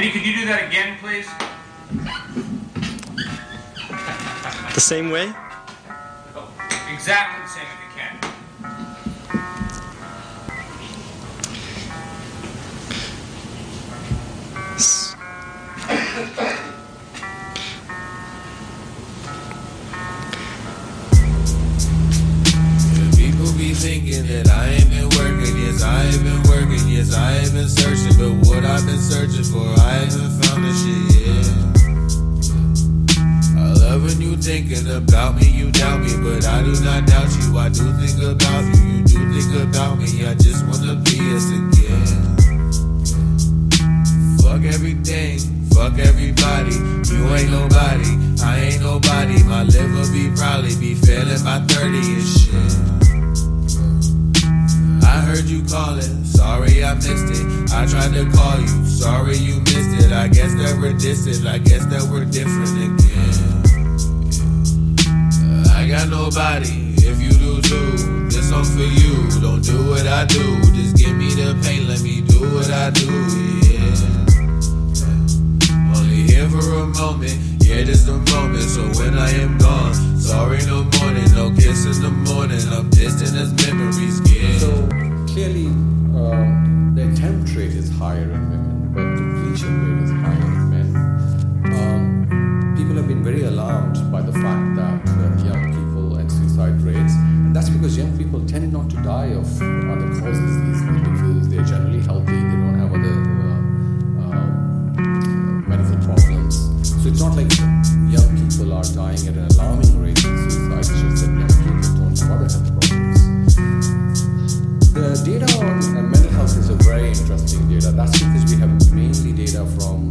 Andy, could you do that again, please? The same way? Oh, exactly the same if you can. People be thinking that I ain't been working. Yes, I ain't been working. Yes, I ain't been searching. But what I've been searching for, I about me, you doubt me, but I do not doubt you. I do think about you, you do think about me. I just wanna be us again. Fuck everything, fuck everybody. You ain't nobody, I ain't nobody. My liver be probably be failing by 30 and shit. I heard you calling, sorry I missed it. I tried to call you, sorry you missed it. I guess that we're distant, I guess that we're different again. Got nobody, if you do too. This song for you, don't do what I do. Just give me the pain, let me do what I do, yeah. Only here for a moment, yeah, just a moment. So when I am gone, sorry, no morning, no kiss in the morning. I'm distant as memories get. So clearly, um, the attempt rate is higher in women, because young people tend not to die of other causes because they're generally healthy, they don't have other uh, uh, medical problems. So it's not like young people are dying at an alarming rate in suicide, it's just that young people don't have other health problems. The data on mental health is a very interesting data. That's because we have mainly data from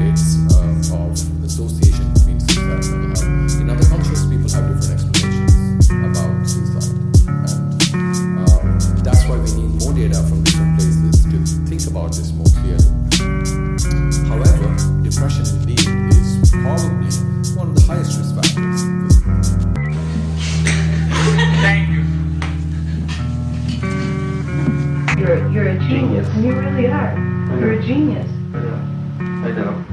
of association between suicide and mental health. In other countries, people have different explanations about suicide, and um, that's why we need more data from different places to think about this more clearly. However, depression indeed is probably one of the highest risk factors. Thank you. You're, you're a genius. genius. You really are. You're a genius. I know. I know.